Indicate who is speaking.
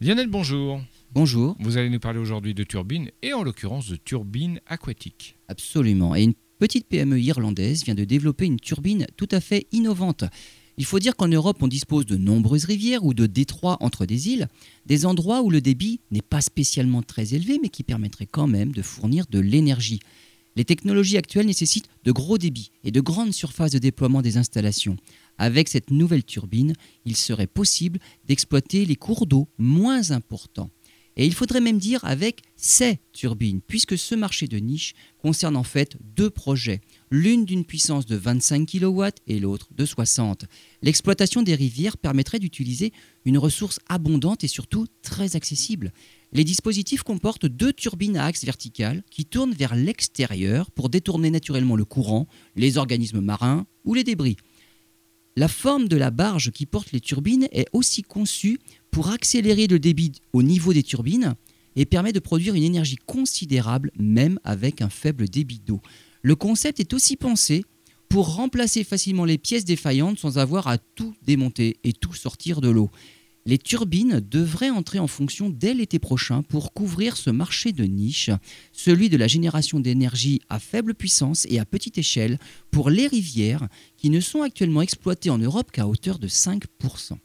Speaker 1: Lionel, bonjour.
Speaker 2: Bonjour.
Speaker 1: Vous allez nous parler aujourd'hui de turbines et en l'occurrence de turbines aquatiques.
Speaker 2: Absolument. Et une petite PME irlandaise vient de développer une turbine tout à fait innovante. Il faut dire qu'en Europe, on dispose de nombreuses rivières ou de détroits entre des îles, des endroits où le débit n'est pas spécialement très élevé, mais qui permettraient quand même de fournir de l'énergie. Les technologies actuelles nécessitent de gros débits et de grandes surfaces de déploiement des installations. Avec cette nouvelle turbine, il serait possible d'exploiter les cours d'eau moins importants. Et il faudrait même dire avec ces turbines, puisque ce marché de niche concerne en fait deux projets, l'une d'une puissance de 25 kW et l'autre de 60. L'exploitation des rivières permettrait d'utiliser une ressource abondante et surtout très accessible. Les dispositifs comportent deux turbines à axe vertical qui tournent vers l'extérieur pour détourner naturellement le courant, les organismes marins ou les débris. La forme de la barge qui porte les turbines est aussi conçue pour accélérer le débit au niveau des turbines et permet de produire une énergie considérable même avec un faible débit d'eau. Le concept est aussi pensé pour remplacer facilement les pièces défaillantes sans avoir à tout démonter et tout sortir de l'eau. Les turbines devraient entrer en fonction dès l'été prochain pour couvrir ce marché de niche, celui de la génération d'énergie à faible puissance et à petite échelle pour les rivières qui ne sont actuellement exploitées en Europe qu'à hauteur de 5%.